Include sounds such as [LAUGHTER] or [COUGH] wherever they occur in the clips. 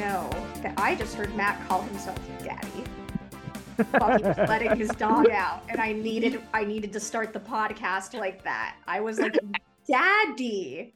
know that I just heard Matt call himself daddy [LAUGHS] while he was letting his dog out, and I needed I needed to start the podcast like that. I was like, "Daddy."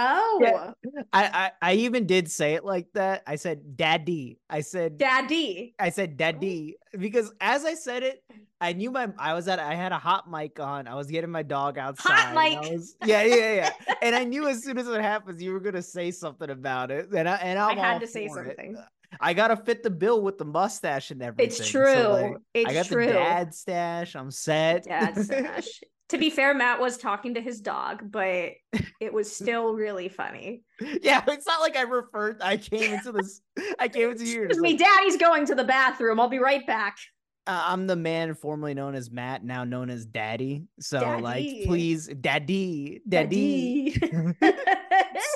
Oh, Yeah. I, I I even did say it like that. I said daddy. I said daddy. I said oh. daddy because as I said it, I knew my I was at I had a hot mic on. I was getting my dog outside. Hot mic. was- yeah, yeah, yeah. [LAUGHS] and I knew as soon as it happens, you were gonna say something about it. And I and I I'm had to say for it. something. I gotta fit the bill with the mustache and everything. It's so, true. like, it's I got true. the dad stash. I'm set. Dad stash. [LAUGHS] to be fair, Matt was talking to his dog, but it was still really funny. [LAUGHS] yeah, it's not like I referred. I came into this. I came into here. Excuse me, Daddy's going to the bathroom. I'll be right back. uh, I'm the man formerly known as Matt, now known as Daddy. So Daddy. like, please, Daddy, Daddy. [LAUGHS]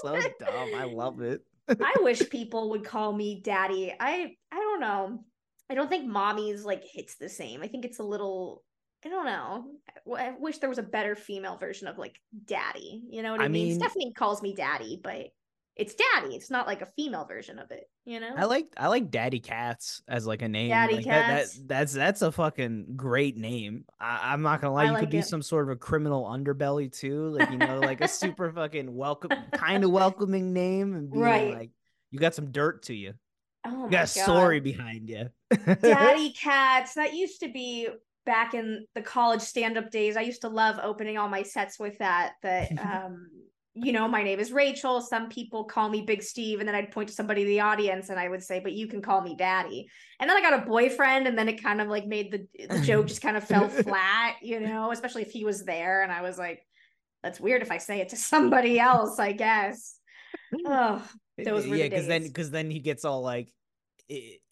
so dumb. I love it. [LAUGHS] I wish people would call me daddy. I I don't know. I don't think mommy's like hits the same. I think it's a little I don't know. I wish there was a better female version of like daddy. You know what I, I mean? mean- Stephanie calls me daddy, but it's daddy. It's not like a female version of it, you know? I like I like Daddy Cats as like a name. Daddy Like, that- that- Cats. that's that's a fucking great name. I, I'm not gonna lie. I you like could be some sort of a criminal underbelly too, like you know, like a [LAUGHS] super fucking welcome, kind of welcoming name, and Right. like you got some dirt to you. oh You my got a God. story behind you. [LAUGHS] Daddy Cats. That used to be back in the college stand-up days. I used to love opening all my sets with that. That [LAUGHS] um, you know, my name is Rachel. Some people call me Big Steve, and then I'd point to somebody in the audience and I would say, "But you can call me Daddy." And then I got a boyfriend, and then it kind of like made the the joke just kind of fell [LAUGHS] flat, you know, especially if he was there, and I was like, "That's weird if I say it to [LAUGHS] somebody else." I guess. Oh, Those were yeah, because then because then he gets all like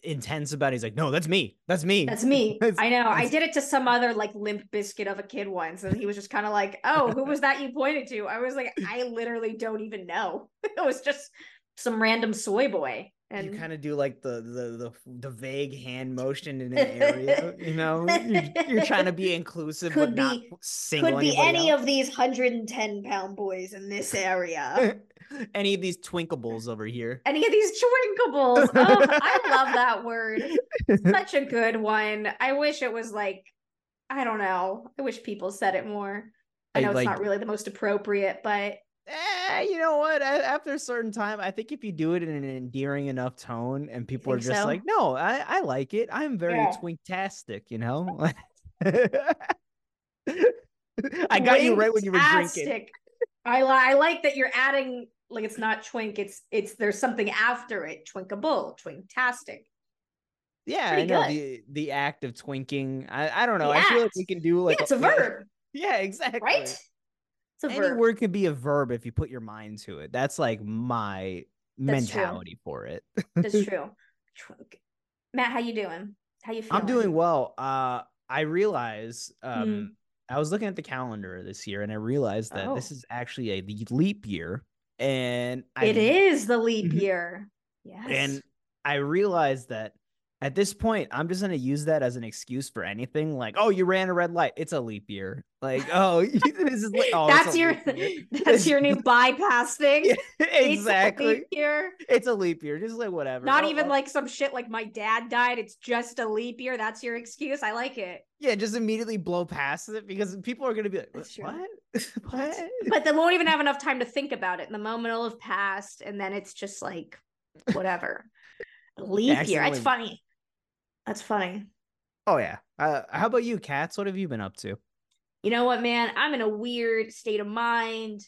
intense about it. He's like, no, that's me. That's me. That's me. [LAUGHS] That's- I know. I did it to some other like limp biscuit of a kid once, and he was just kind of like, [LAUGHS] "Oh, who was that you pointed to?" I was like, "I literally don't even know. [LAUGHS] it was just some random soy boy." And you kind of do like the, the the the vague hand [LAUGHS] motion in an area, you know. You're, you're trying to be inclusive, Could but not be- single could be any out. of these hundred and ten pound boys in this area. [LAUGHS] any of these twinkables over here. any of these twinkables. [LAUGHS] Oh, I love that word. Such a good one. I wish it was like, I don't know. I wish people said it more. I I know it's like- not really the most appropriate, but Eh, you know what? After a certain time, I think if you do it in an endearing enough tone, and people are just so? like, "No, I I like it. I'm very Yeah. twinktastic," you know. [LAUGHS] [LAUGHS] I got you right when you were drinking. I li- I like that you're adding like it's not twink. It's it's there's something after it. Twinkable, twinktastic. Yeah, I know good. the the act of twinking. I I don't know. The I feel like we can do like yeah, it's a verb, [LAUGHS] Yeah, exactly. right? It's Any verb. word can be a verb if you put your mind to it. That's like my That's true. mentality for it. That's [LAUGHS] true. Matt, how you doing? How you feeling? I'm doing well. Uh, I realize um, Hmm. I was looking at the calendar this year, and I realized that this Oh. is actually a leap year, and I, It is the leap Mhm. year. Yes. and I realized that at this point, I'm just gonna use that as an excuse for anything. Like, oh, you ran a red light; it's a leap year. Like, [LAUGHS] oh, [LAUGHS] this is like, oh, that's your [LAUGHS] that's your new bypass thing. Yeah, It's a exactly. leap year. It's a leap year, just like whatever. Not Oh, even oh, like some shit like my dad died. It's just a leap year. That's your excuse. I like it. yeah, just immediately blow past it because people are gonna be like, what? what? But they won't even have enough time to think about it. And the moment will have passed, and then it's just like whatever. leap year. That's accidentally- funny. That's funny. Oh yeah. Uh, how about you, Cats? What have you been up to? You know what, man? I'm in a weird state of mind.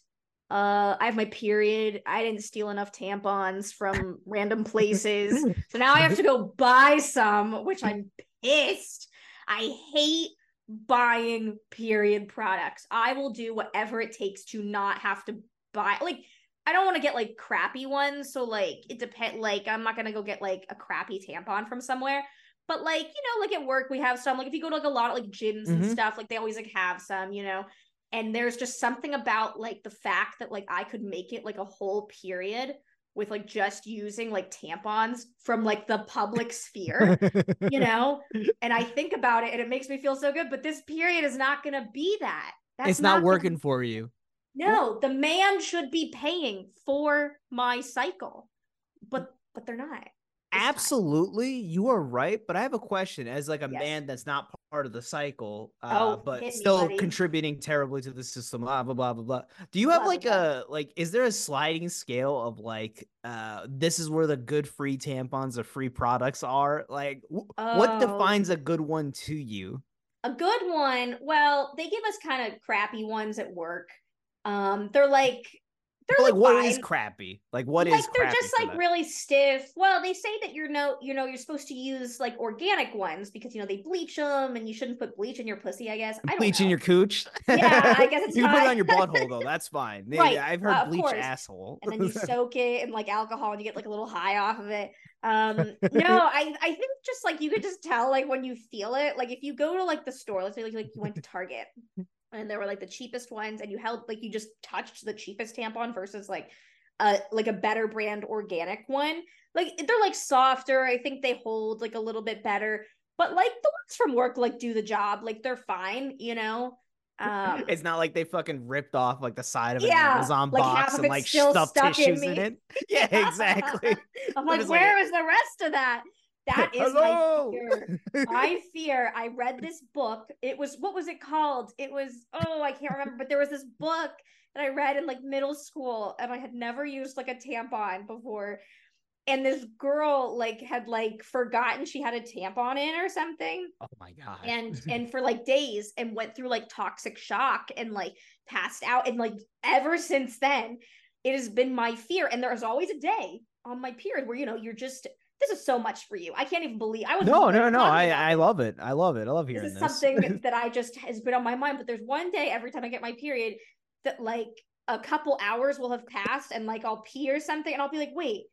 Uh, I have my period. I didn't steal enough tampons from random places. [LAUGHS] So now I have to go buy some, which I'm [LAUGHS] pissed. I hate buying period products. I will do whatever it takes to not have to buy like I don't want to get like crappy ones. So like it depend like I'm not gonna go get like a crappy tampon from somewhere. But like, you know, like at work we have some, like if you go to like a lot of like gyms and Mhm. stuff, like they always like have some, you know. And there's just something about like the fact that like I could make it like a whole period with like just using like tampons from like the public sphere, [LAUGHS] you know? And I think about it and it makes me feel so good, but this period is not going to be that. That's it's not gonna- working for you. No, the man should be paying for my cycle. But but they're not. Absolutely, you are right. But I have a question as like a Yes. man that's not part of the cycle, uh, Oh, but hit me, still contributing terribly to the system. Blah blah blah blah blah. Do you have Blah, like blah, a like? Is there a sliding scale of like, uh, this is where the good free tampons or free products are? Like, what Oh. defines a good one to you? A good one. Well, they give us kind of crappy ones at work. Um, they're like they're But, like, like, what is crappy? Like, what is like they're crappy just like really stiff. Well, they say that you're no, you know, you're supposed to use like organic ones because you know they bleach them, and you shouldn't put bleach in your pussy. I guess I don't bleach in your cooch. Yeah, I guess [LAUGHS] it's you can put it on your butthole though. [LAUGHS] That's fine. Yeah, Right, I've heard uh, bleach course. asshole. and then you [LAUGHS] soak it in like alcohol and you get like a little high off of it. Um no, I I think just like you could just tell like when you feel it. Like if you go to like the store, let's say like, like you went to Target and there were like the cheapest ones and you held like you just touched the cheapest tampon versus like a like a better brand organic one. Like they're like softer. I think they hold like a little bit better. But like the ones from work like do the job. Like they're fine, you know. Um [LAUGHS] it's not like they fucking ripped off like the side of an Yeah, Amazon like box and like stuffed in tissues in, me. it. [LAUGHS] [LAUGHS] Yeah, exactly. I'm But like, like where a- is the rest of that? That [LAUGHS] is Hello. my fear. I [LAUGHS] fear. I read this book. It was what was it called? It was oh, I can't remember, but there was this book that I read in like middle school, and I had never used like a tampon before. And this girl like had like forgotten she had a tampon in or something oh my god. and [LAUGHS] and for like days and went through like toxic shock and like passed out and like ever since then it has been my fear and there's always a day on my period where you know you're just this is so much for you i can't even believe i was no, no, no. I I love it. I love it. I love hearing this this. is something [LAUGHS] that i just has been on my mind but there's one day every time i get my period that like a couple hours will have passed and like i'll pee or something and i'll be like wait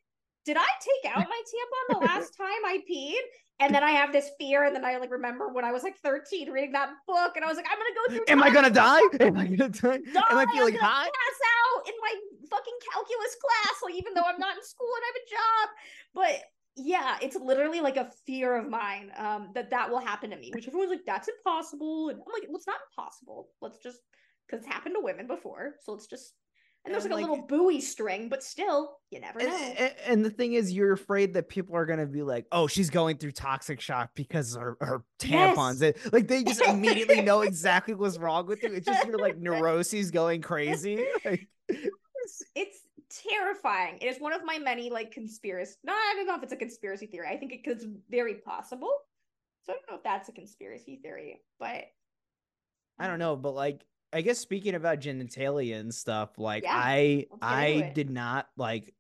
did i take out my tampon the [LAUGHS] last time i peed and then I have this fear, and then I like remember when I was like 13 reading that book, and I was like, I'm gonna go through. Am I gonna die? Am I gonna die? die, Am I I'm gonna high? Pass out in my fucking calculus class, like even though I'm not in school and I have a job. But yeah, it's literally like a fear of mine um, that that will happen to me. Which everyone's like, that's impossible, and I'm like, well, it's not impossible. Let's just because it's happened to women before, so let's just. And there's And, like a little buoy string, but still, you never And, know. and, and the thing is, you're afraid that people are gonna be like, "Oh, she's going through toxic shock because her her Yes. tampons." It- Like they just immediately [LAUGHS] know exactly what's wrong with you. It's just your like [LAUGHS] neuroses going crazy. Like, it's terrifying. It is one of my many like conspiracy. No, I don't know if it's a conspiracy theory. I think it is very possible. So I don't know if that's a conspiracy theory, but I don't know, but like I guess speaking about genitalia and stuff, like Yeah, I let's get into I did not like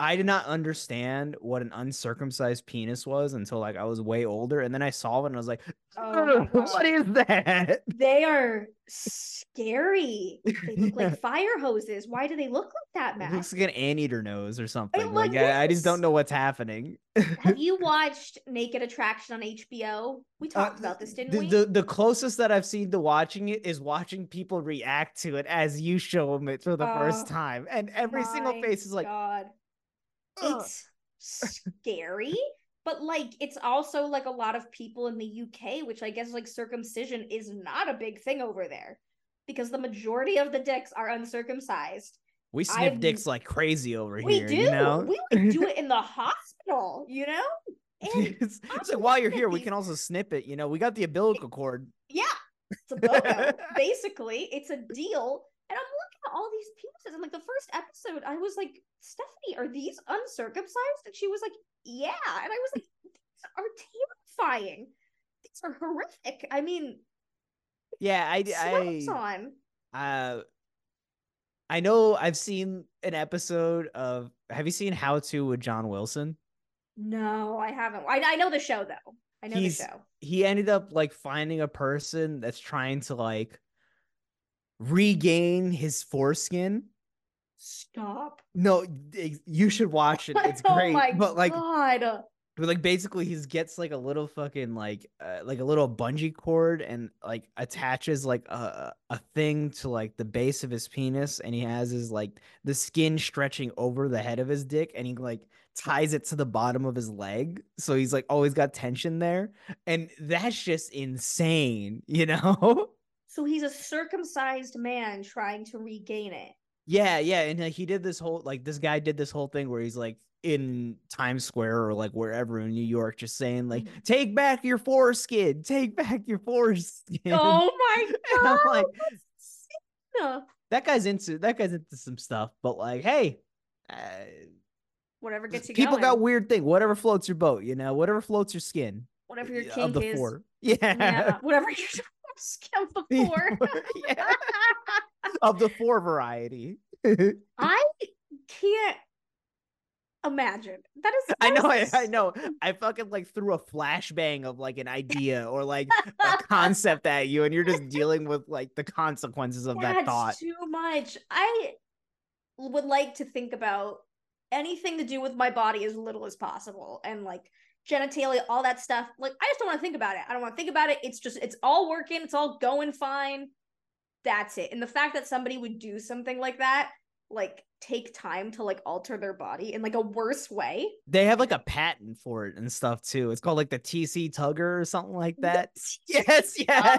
I did not understand what an uncircumcised penis was until like I was way older, and then I saw it and I was like, Oh my "Ugh, [LAUGHS] what is that? They are scary. They look like [LAUGHS] fire hoses. Why do they look like that, It Matt? looks like an anteater nose or something. like Like I, I just don't know what's happening. Have [LAUGHS] you watched Naked Attraction on HBO? We talked Uh, about this, didn't the, we? The, the closest that I've seen to watching it is watching people react to it as you show them it for the first Oh, time, and every single face is like, God. It's scary but like it's also like a lot of people in the UK which I guess like circumcision is not a big thing over there because the majority of the dicks are uncircumcised. we sniff I've- dicks like crazy over We here. do. You know? We like do it in the hospital, you know? [LAUGHS] And it's, it's like while you're here, we can also snip it. You know, we got the umbilical cord. yeah, it's a BOGO. Basically, it's a deal. And I'm looking at all these penises. And like the first episode, I was like, Stephanie, are these uncircumcised? And she was like, Yeah. And I was like, These are terrifying. These are horrific. I mean, Yeah, I, I, on. uh, I know I've seen an episode of. Have you seen How to with John Wilson? No, I haven't. I, I know the show though. I know He's- the show. he ended up like finding a person that's trying to like regain his foreskin. Stop. No, you should watch it. It's [LAUGHS] oh great. my but like god. but like basically he gets like a little fucking like uh, like a little bungee cord and like attaches like a a thing to like the base of his penis and he has his like the skin stretching over the head of his dick and he like ties it to the bottom of his leg so he's like always got tension there and that's just insane [LAUGHS] you know So he's a circumcised man trying to regain it. Yeah, yeah, and like, he did this whole like this guy did this whole thing where he's like in Times Square or like wherever in New York, just saying like, Mhm. "Take back your foreskin, take back your foreskin." Oh my [LAUGHS] And I'm god. like, that guy's into that guy's into some stuff, but like, hey, uh, Whatever gets you people going. got weird thing. Whatever floats your boat, you know, whatever floats your skin. Whatever your kink of the is. four, [LAUGHS] yeah, Yeah. Whatever your [LAUGHS] [LAUGHS] scam before. [LAUGHS] [LAUGHS] yeah, of the four variety. I can't imagine. That is I know, I, I know. I fucking like threw a flashbang of like an idea or like a concept at you, and you're just dealing with like the consequences of that thought. too much. I would like to think about anything to do with my body as little as possible and like genitalia, all that stuff. Like I just don't want to think about it. I don't want to think about it. It's just it's all working, it's all going fine. That's it. And the fact that somebody would do something like that, like take time to like alter their body in like a worse way. They have like a patent for it and stuff too. It's called like the TC Tugger or something like that. [LAUGHS] Yes, yes.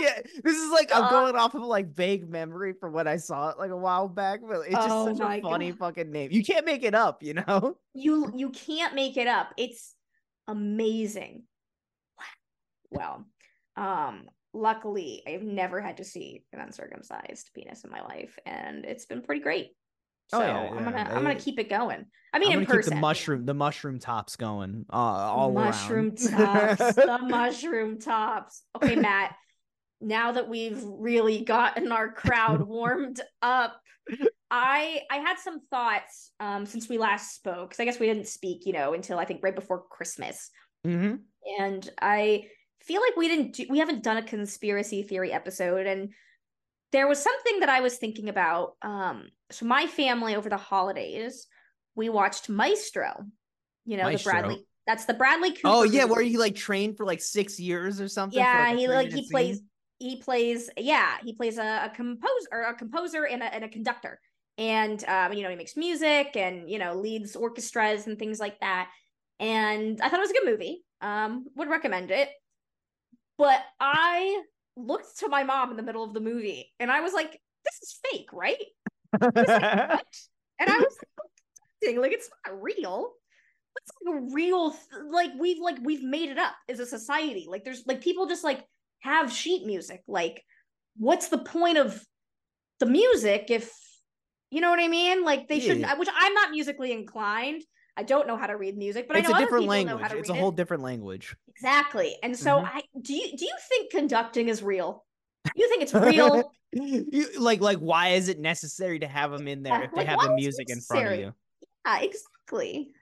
Yeah. This is like I'm going off of like vague memory from when I saw it like a while back, but it's just Oh such a funny God. fucking name. You can't make it up, you know? you you can't make it up it's amazing. Well um luckily i've never had to see an uncircumcised penis in my life and it's been pretty great. Oh, so yeah, i'm gonna i'm gonna keep it going. I mean I'm in person keep the mushroom the mushroom tops going uh, all mushroom around. tops [LAUGHS] the mushroom tops. Okay matt now that we've really gotten our crowd warmed up i i had some thoughts um since we last spoke because i guess we didn't speak you know until i think right before christmas hmm and i feel like we didn't do, we haven't done a conspiracy theory episode and there was something that i was thinking about um so my family over the holidays we watched maestro you know Maestro? the bradley that's the bradley cooper Oh yeah, movie. where he like trained for like six years or something. yeah like, he like he three-minute plays he plays yeah he plays a, a composer or a composer and a, and a conductor and um you know he makes music and you know leads orchestras and things like that. And i thought it was a good movie. Um would recommend it. But i looked to my mom in the middle of the movie and i was like this is fake right? [LAUGHS] And i was like, like it's not real. It's like a real th- like we've like we've made it up as a society. Like there's like people just like have sheet music. Like what's the point of the music if you know what i mean like they shouldn't Yeah. which i'm not musically inclined i don't know how to read music but it's i know a other different language. how to It's a whole it. different language. exactly and so Mhm. i do you do you think conducting is real you think it's [LAUGHS] real You, like like why is it necessary to have them in there Yeah, if they have the music in front of you? yeah exactly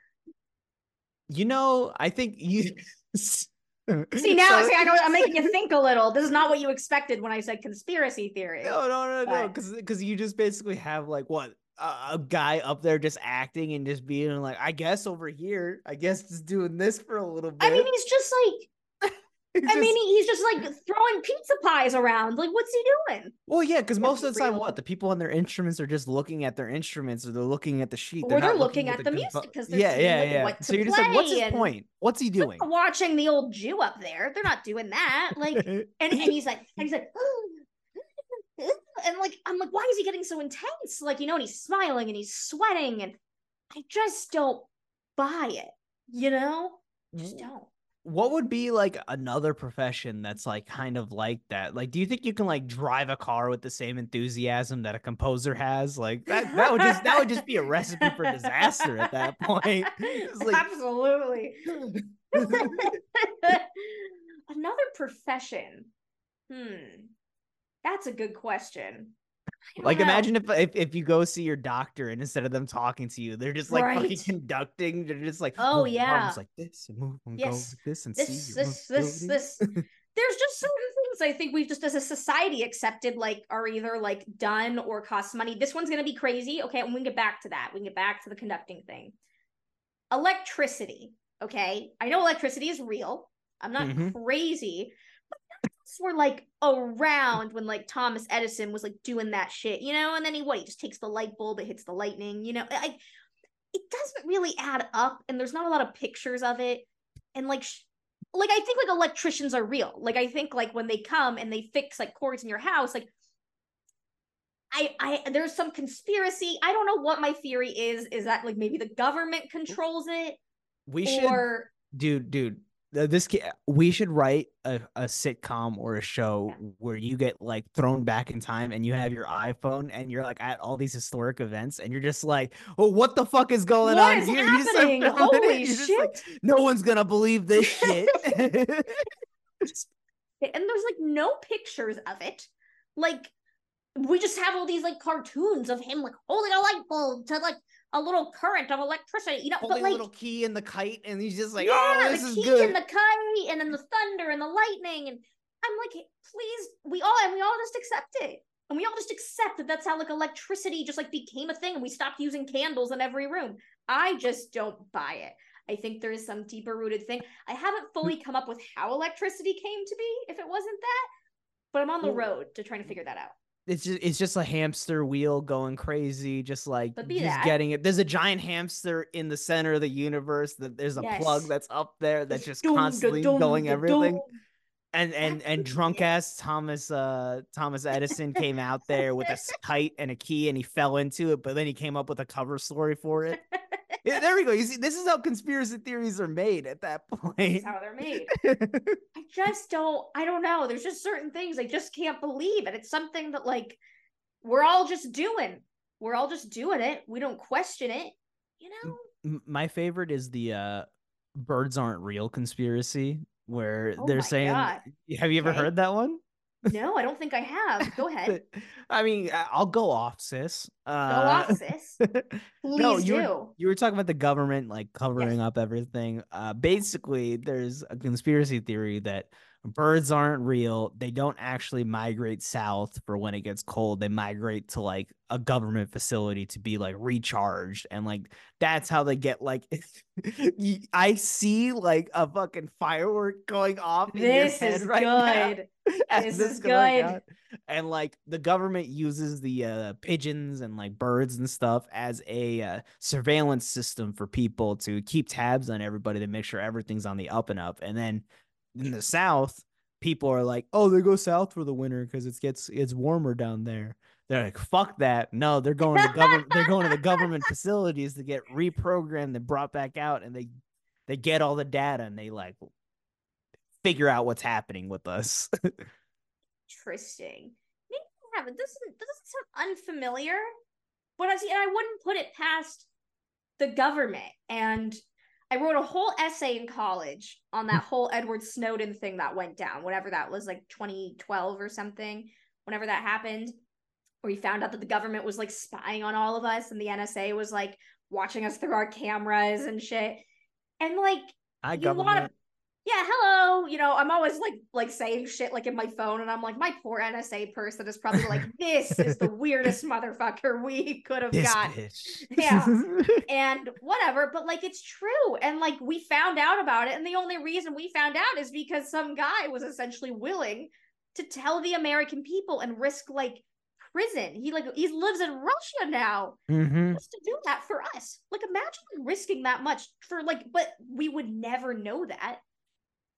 You know, I think you [LAUGHS] see [LAUGHS] now see i know i'm making you [LAUGHS] think a little this is not what you expected when i said conspiracy theory No, no, no, no, But- because because you just basically have like what a, a guy up there just acting and just being like, I guess over here, I guess just doing this for a little bit. I mean, he's just like, I mean, just- he- he's just like throwing pizza pies around. Like, what's he doing? well, yeah, because most of the time, real. what the people on their instruments are just looking at their instruments or they're looking at the sheet, Or they're not looking at at the music 'cause yeah, yeah, yeah. what so you're just like, what's his point? What's he doing? watching the old Jew up there. They're not doing that. Like, [LAUGHS] and, and he's like, and he's like, [LAUGHS] and like, I'm like, why is he getting so intense? Like, you know, and he's smiling and he's sweating, and I just don't buy it. You know, just don't. What would be like another profession that's like kind of like that? Like, do you think you can like drive a car with the same enthusiasm that a composer has? Like that that would just that would just be a recipe for disaster at that point. [LAUGHS] Like- Absolutely. [LAUGHS] [LAUGHS] Another profession. Hmm. That's a good question. Like know. imagine if, if if you go see your doctor and instead of them talking to you, they're just like fucking conducting. They're just like, Oh, your arms yeah. like this and move and Yes. go like this and this, this, this, this. There's just certain things I think we've just as a society accepted like are either like done or cost money. This one's gonna be crazy. Okay, and we can get back to that. We can get back to the conducting thing. Electricity. Okay, I know electricity is real. I'm not Mhm. crazy, but none of us were like around when like Thomas Edison was like doing that shit, you know. And then he what? He just takes the light bulb, it hits the lightning, you know. I, it doesn't really add up, and there's not a lot of pictures of it, and like. Sh- like I think like electricians are real. Like I think like when they come and they fix like cords in your house, like I, I there's some conspiracy. I don't know what my theory is. Is that like maybe the government controls it? We should, or dude, dude. This we should write a, a sitcom or a show where you get like thrown back in time and you have your iPhone and you're like at all these historic events and you're just like, oh, what the fuck is going What on is here? [LAUGHS] Just happening? filming it, Holy just like, shit. no one's gonna believe this shit. [LAUGHS] [LAUGHS] and there's like no pictures of it. Like we just have all these like cartoons of him like holding a light bulb to like a little current of electricity, you know. Holding but like a little key in the kite and he's just like, yeah, oh, this the is key good. and the kite and then the thunder and the lightning and I'm like, please, we all and we all just accept it. And we all just accept that that's how like electricity just like became a thing and we stopped using candles in every room. I just don't buy it. I think there is some deeper rooted thing. I haven't fully come up with how electricity came to be if it wasn't that, but I'm on the road to trying to figure that out. It's just it's just a hamster wheel going crazy, just like just that. getting it. There's a giant hamster in the center of the universe. That there's a plug that's up there that's just da, constantly dum, going da, everything. And and and drunk ass Thomas uh Thomas Edison came out there with a kite and a key and he fell into it, but then he came up with a cover story for it. [LAUGHS] Yeah, there we go. You see, this is how conspiracy theories are made at that That's point. how they're made. [LAUGHS] I just don't I don't know. There's just certain things I just can't believe. And it's something that like we're all just doing. We're all just doing it. We don't question it. You know? My favorite is the uh birds aren't real conspiracy where Oh they're saying God. have you ever Okay. heard that one No, I don't think I have. Go [LAUGHS] ahead. i mean i'll go off sis Go uh, off, [LAUGHS] sis. Please no, you were, do. you were talking about the government like covering up everything. Uh, basically, there's a conspiracy theory that birds aren't real. They don't actually migrate south for when it gets cold. They migrate to like a government facility to be like recharged, and like that's how they get like. [LAUGHS] I see like a fucking firework going off. This is right good. as [LAUGHS] This is going good. And like the government uses the uh, pigeons and like birds and stuff as a uh, surveillance system for people to keep tabs on everybody to make sure everything's on the up and up. And then in the south, people are like, "Oh, they go south for the winter because it gets it's warmer down there." They're like, "Fuck that!" No, they're going to government. they're going to the government [LAUGHS] facilities to get reprogrammed and brought back out, and they they get all the data and they like figure out what's happening with us. [LAUGHS] Interesting. Maybe I haven't. This doesn't this doesn't sound unfamiliar. But I see, and I wouldn't put it past the government. And I wrote a whole essay in college on that whole Edward Snowden thing that went down, whatever that was, like 2012 or something, whenever that happened, where he found out that the government was like spying on all of us and the NSA was like watching us through our cameras and shit. And like I You wanna- government. Yeah, hello. You know, I'm always like like saying shit like in my phone, and I'm like, my poor NSA person is probably like, [LAUGHS] this is the weirdest motherfucker we could have got. bitch. Yeah. [LAUGHS] And whatever, but like it's true. And like we found out about it, and the only reason we found out is because some guy was essentially willing to tell the American people and risk like prison. He like he lives in Russia now Mhm. just to do that for us. Like imagine risking that much for like, but we would never know that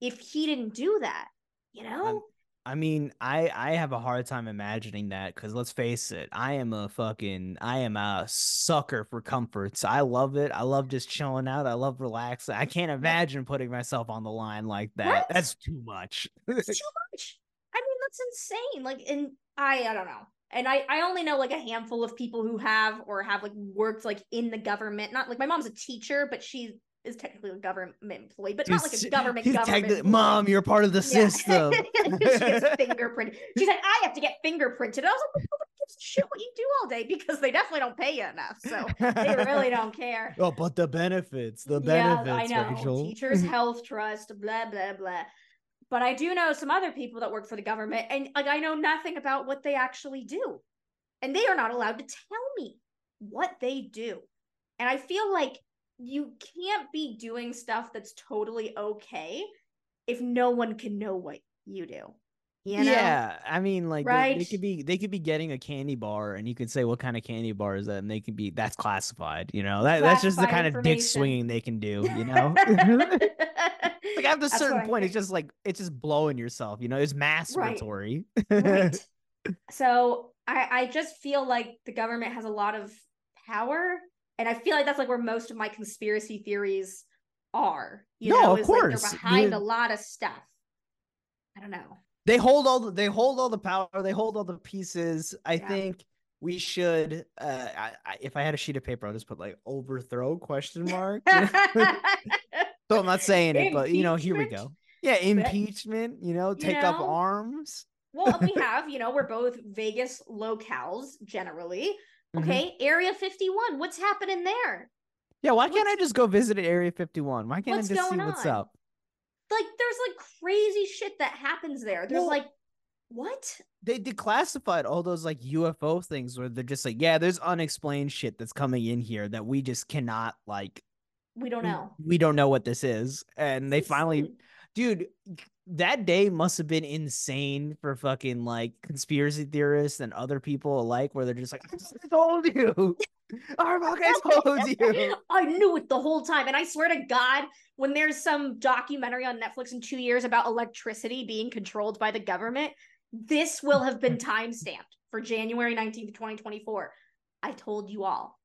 if he didn't do that. You know? I mean, I I have a hard time imagining that because let's face it, I am a fucking I am a sucker for comforts. I love it. I love just chilling out. I love relaxing. I can't imagine putting myself on the line like that. Right? That's too much. It's too much. I mean, that's insane. Like, and I I don't know. And I I only know like a handful of people who have or have like worked like in the government. Not like my mom's a teacher, but she is technically a government employee, but not like a government government. Mom, you're part of the Yeah. system. [LAUGHS] she gets [LAUGHS] fingerprinted. She's like, I have to get fingerprinted. I was like, nobody gives a shit what you do all day because they definitely don't pay you enough. So they really [LAUGHS] don't care. Oh, but the benefits, the benefits. yeah, I know. Rachel. Teachers Health Trust, blah blah blah. But I do know some other people that work for the government, and like I know nothing about what they actually do, and they are not allowed to tell me what they do. And I feel like you can't be doing stuff that's totally okay if no one can know what you do. You know? Yeah, I mean, like they- they, could be they could be getting a candy bar, and you could say what kind of candy bar is that, and they can be that's classified. You know, that that's just the kind of dick swinging they can do. [LAUGHS] You know, [LAUGHS] like at a certain point, it's just like it's just blowing yourself. You know, it's masturbatory. right. [LAUGHS] So I I just feel like the government has a lot of power, and I feel like that's like where most of my conspiracy theories are. You No, know, of is like course. they're behind You- a lot of stuff. I don't know. they hold all the, they hold all the power they hold all the pieces i Yeah. think we should uh I, I, if i had a sheet of paper i'll just put like overthrow question mark [LAUGHS] [LAUGHS] so i'm not saying it but you know here we go yeah impeachment you know take up know? arms well, we [LAUGHS] have, you know, we're both Vegas locales generally. Mhm. Okay, Area 51. What's happening there? yeah why can't i just go visit area 51 why can't i just see going what's up Like, there's like crazy shit that happens there. There's Well- like, what? they declassified all those like ufo things where they're just like yeah there's unexplained shit that's coming in here that we just cannot like We don't know. we don't know what this is and they It's finally dude that day must have been insane for fucking like conspiracy theorists and other people alike where they're just like i [LAUGHS] told you [LAUGHS] i told you [LAUGHS] I knew it the whole time. And I swear to God, when there's some documentary on Netflix in two years about electricity being controlled by the government, this will have been time stamped for January 19th, 2024. I told you all.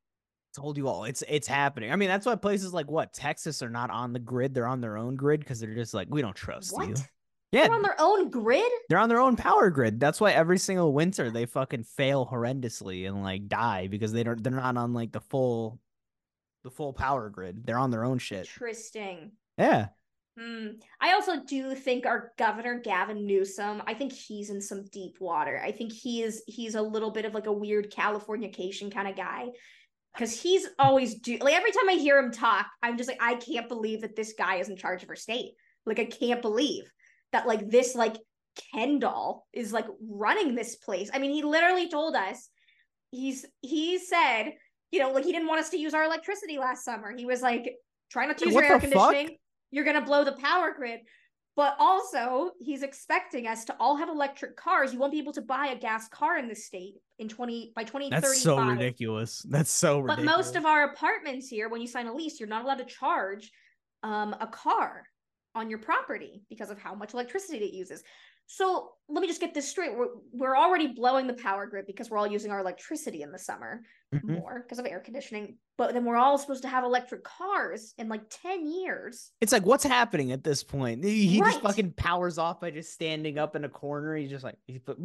told you all it's it's happening i mean that's why places like what texas are not on the grid they're on their own grid because they're just like we don't trust What? you yeah They're on their own grid? they're on their own power grid that's why every single winter they fucking fail horrendously and like die because they don't they're not on like the full the full power grid they're on their own shit Interesting. yeah Hmm. I also do think our governor Gavin Newsom, I think he's in some deep water. I think he is he's a little bit of like a weird Californication kind of guy. Cause he's always do like every time I hear him talk, I'm just like, I can't believe that this guy is in charge of our state. Like I can't believe that like this like Ken doll is like running this place. I mean, he literally told us he's he said, you know, like he didn't want us to use our electricity last summer. He was like, try not to use What your air the fuck? conditioning you're going to blow the power grid. But also, he's expecting us to all have electric cars. You won't be able to buy a gas car in this state in 20 by 2035. That's so ridiculous. That's so ridiculous. But most of our apartments here, when you sign a lease, you're not allowed to charge um, a car on your property because of how much electricity it uses. So let me just get this straight. We're, we're already blowing the power grid because we're all using our electricity in the summer Mhm. more because of air conditioning. But then we're all supposed to have electric cars in like 10 years. It's like what's happening at this point? He, he Right. just fucking powers off by just standing up in a corner. He's just like he put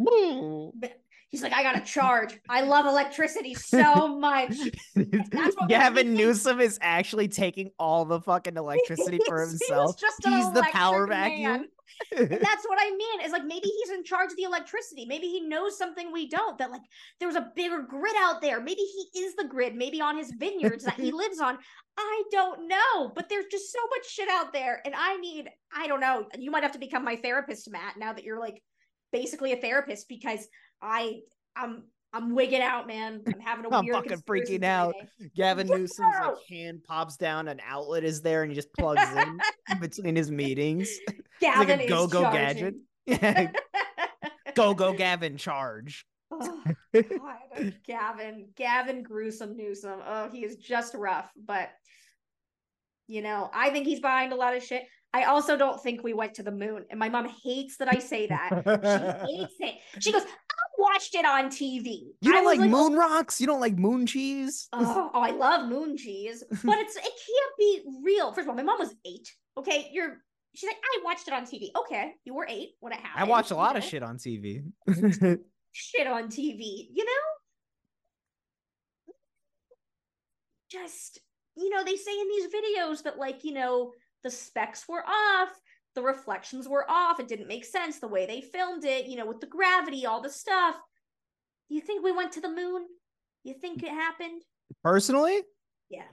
He's like, I gotta charge. I love electricity so much. [LAUGHS] Gavin makes me think- Newsom is actually taking all the fucking electricity for He's- [LAUGHS] he himself. just He's the power vacuum. [LAUGHS] That's what I mean. Is like maybe he's in charge of the electricity. Maybe he knows something we don't. That like there's a bigger grid out there. Maybe he is the grid. Maybe on his vineyards that he lives on. I don't know. But there's just so much shit out there, and I need. I don't know. You might have to become my therapist, Matt. Now that you're like basically a therapist, because I I'm I'm wigging out, man. I'm having a [LAUGHS] I'm weird fucking conspiracy freaking out. Gavin Wow. Newsom's like hand pops down, an outlet is there, and he just plugs in in [LAUGHS] between his meetings. [LAUGHS] Gavin like a go go gadget. Yeah, go go Gavin charge. Oh, God, Gavin, Gavin Gruesome Newsom. Oh, he is just rough, but you know, I think he's behind a lot of shit. I also don't think we went to the moon, and my mom hates that I say that. She hates it. She goes, "I watched it on TV." You don't was like, moon oh. rocks? You don't like moon cheese? Oh, oh, I love moon cheese, [LAUGHS] but it's it can't be real. First of all, my mom was eight. Okay, you're. She's like, I watched it on TV. Okay, you were eight when it happened. I watch a lot you of shit on TV. [LAUGHS] shit on TV, you know? Just, you know, they say in these videos that, like, you know, the specs were off, the reflections were off, it didn't make sense the way they filmed it, you know, with the gravity, all the stuff. You think we went to the moon? You think it happened? Personally, Yeah.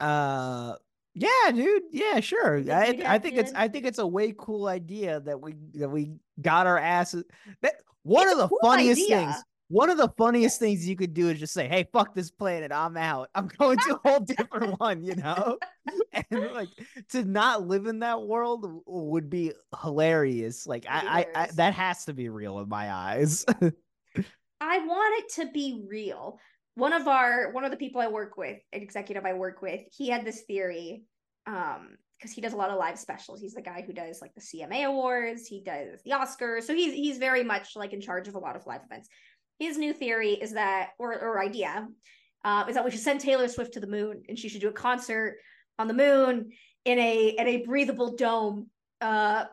uh yeah, dude. Yeah, sure. You I I think it's? I think it's a way cool idea that we that we got our asses that one It's of the cool funniest idea. things one of the funniest things you could do is just say, "Hey, fuck this planet, I'm out. I'm going to a whole different [LAUGHS] one," you know. And like to not live in that world would be hilarious. Like I, I, I that has to be real in my eyes. [LAUGHS] I want it to be real. One of our one of the people I work with, an executive I work with, he had this theory um because he does a lot of live specials. He's the guy who does like the CMA awards, he does the Oscars. So he's he's very much like in charge of a lot of live events. His new theory is that, or or idea, uh, is that we should send Taylor Swift to the moon and she should do a concert on the moon in a in a breathable dome. Uh,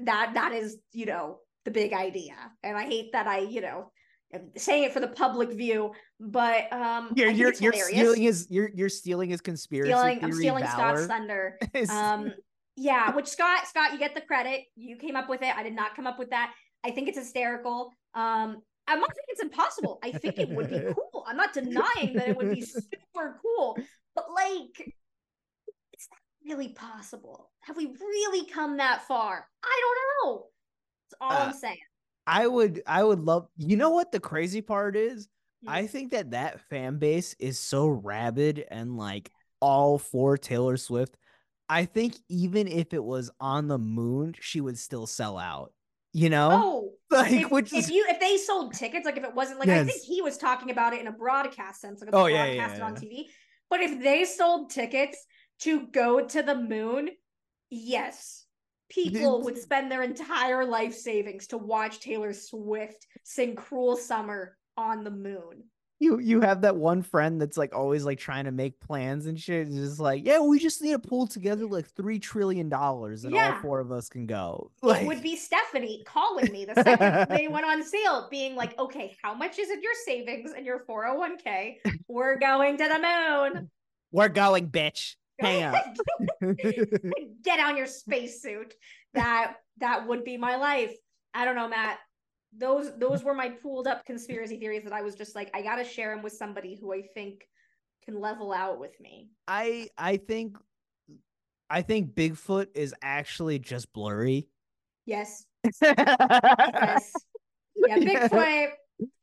that that is you know the big idea, and I hate that I you know am saying it for the public view, but um, You're you're, you're stealing his you're you're stealing his conspiracy Stealing- I'm stealing valor. Scott's thunder. [LAUGHS] Um, yeah, which Scott, Scott, you get the credit. You came up with it. I did not come up with that. I think it's hysterical. Um, I'm not saying it's impossible. I think it would be [LAUGHS] cool. I'm not denying that it would be super cool, but like, is that really possible? Have we really come that far? I don't know. That's all Uh, I'm saying. I would I would love you know what the crazy part is? I think that that fan base is so rabid and like all for Taylor Swift. I think even if it was on the moon, she would still sell out. You know? Oh, [LAUGHS] like if, which if you if they sold tickets, like if it wasn't like I think he was talking about it in a broadcast sense, like Oh, yeah, yeah, yeah. on TV. But if they sold tickets to go to the moon, yes, people would spend their entire life savings to watch Taylor Swift sing "Cruel Summer" on the moon. You you have that one friend that's like always like trying to make plans and shit. It's just like, yeah, we just need to pull together like three trillion dollars and all four of us can go. [LAUGHS] it would be Stephanie calling me the second they [LAUGHS] went on sale, being like, "Okay, how much is in your savings and your 401k? We're going to the moon." we're going, bitch. Hang up. [LAUGHS] get on your spacesuit. That that would be my life. I don't know, Matt. Those those were my pooled up conspiracy theories that I was just like, I gotta share them with somebody who I think can level out with me. I I think I think Bigfoot is actually just blurry. Yes, yes. [LAUGHS] yeah. Bigfoot. [LAUGHS]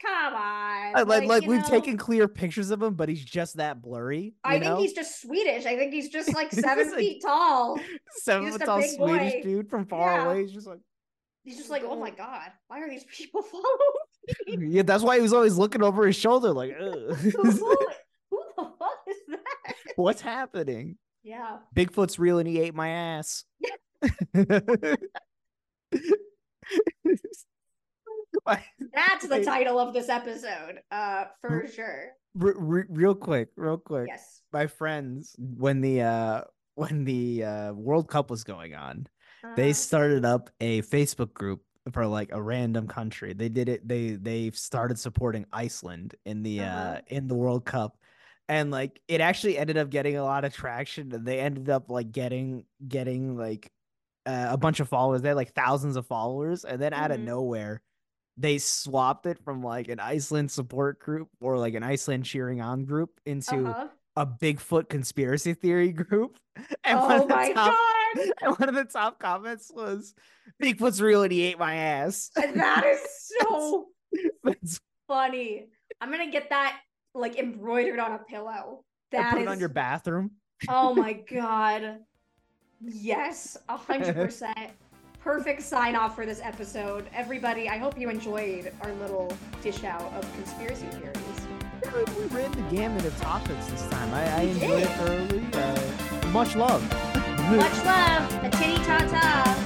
Come on, like like you we've know, taken clear pictures of him, but he's just that blurry. you I think he's just Swedish. I think he's just like [LAUGHS] seven just, like, feet tall. seven foot tall Swedish boy. dude from far Yeah. away. He's just like He's just like, oh my god, why are these [LAUGHS] people following me? yeah. That's why he was always looking over his shoulder, like, [LAUGHS] who, [LAUGHS] who the fuck is that? what's happening? Yeah. Bigfoot's real and he ate my ass. That's the title of this episode, uh, for sure. re- re- real quick, real quick. Yes. My friends, when the uh when the uh World Cup was going on, they Uh, started up a Facebook group for like a random country. They did it. They they started supporting Iceland in the uh Uh-huh. in the World Cup, and like it actually ended up getting a lot of traction. They ended up like getting getting like uh, a bunch of followers. They had like thousands of followers, and then out of Mhm. nowhere. They swapped it from like an Iceland support group or like an Iceland cheering on group into uh-huh. a Bigfoot conspiracy theory group. [LAUGHS] And Oh my top- god. [LAUGHS] and one of the top comments was Bigfoot's real and he ate my ass. And that is [LAUGHS] so That's- funny. I'm gonna get that like embroidered on a pillow. That put is it on your bathroom. oh my [LAUGHS] god. Yes, a hundred percent. Perfect sign off for this episode. Everybody, I hope you enjoyed our little dish out of conspiracy theories. We ran the gamut of topics this time. I, I enjoyed it thoroughly. Uh, much love. Much love, a titty ta ta.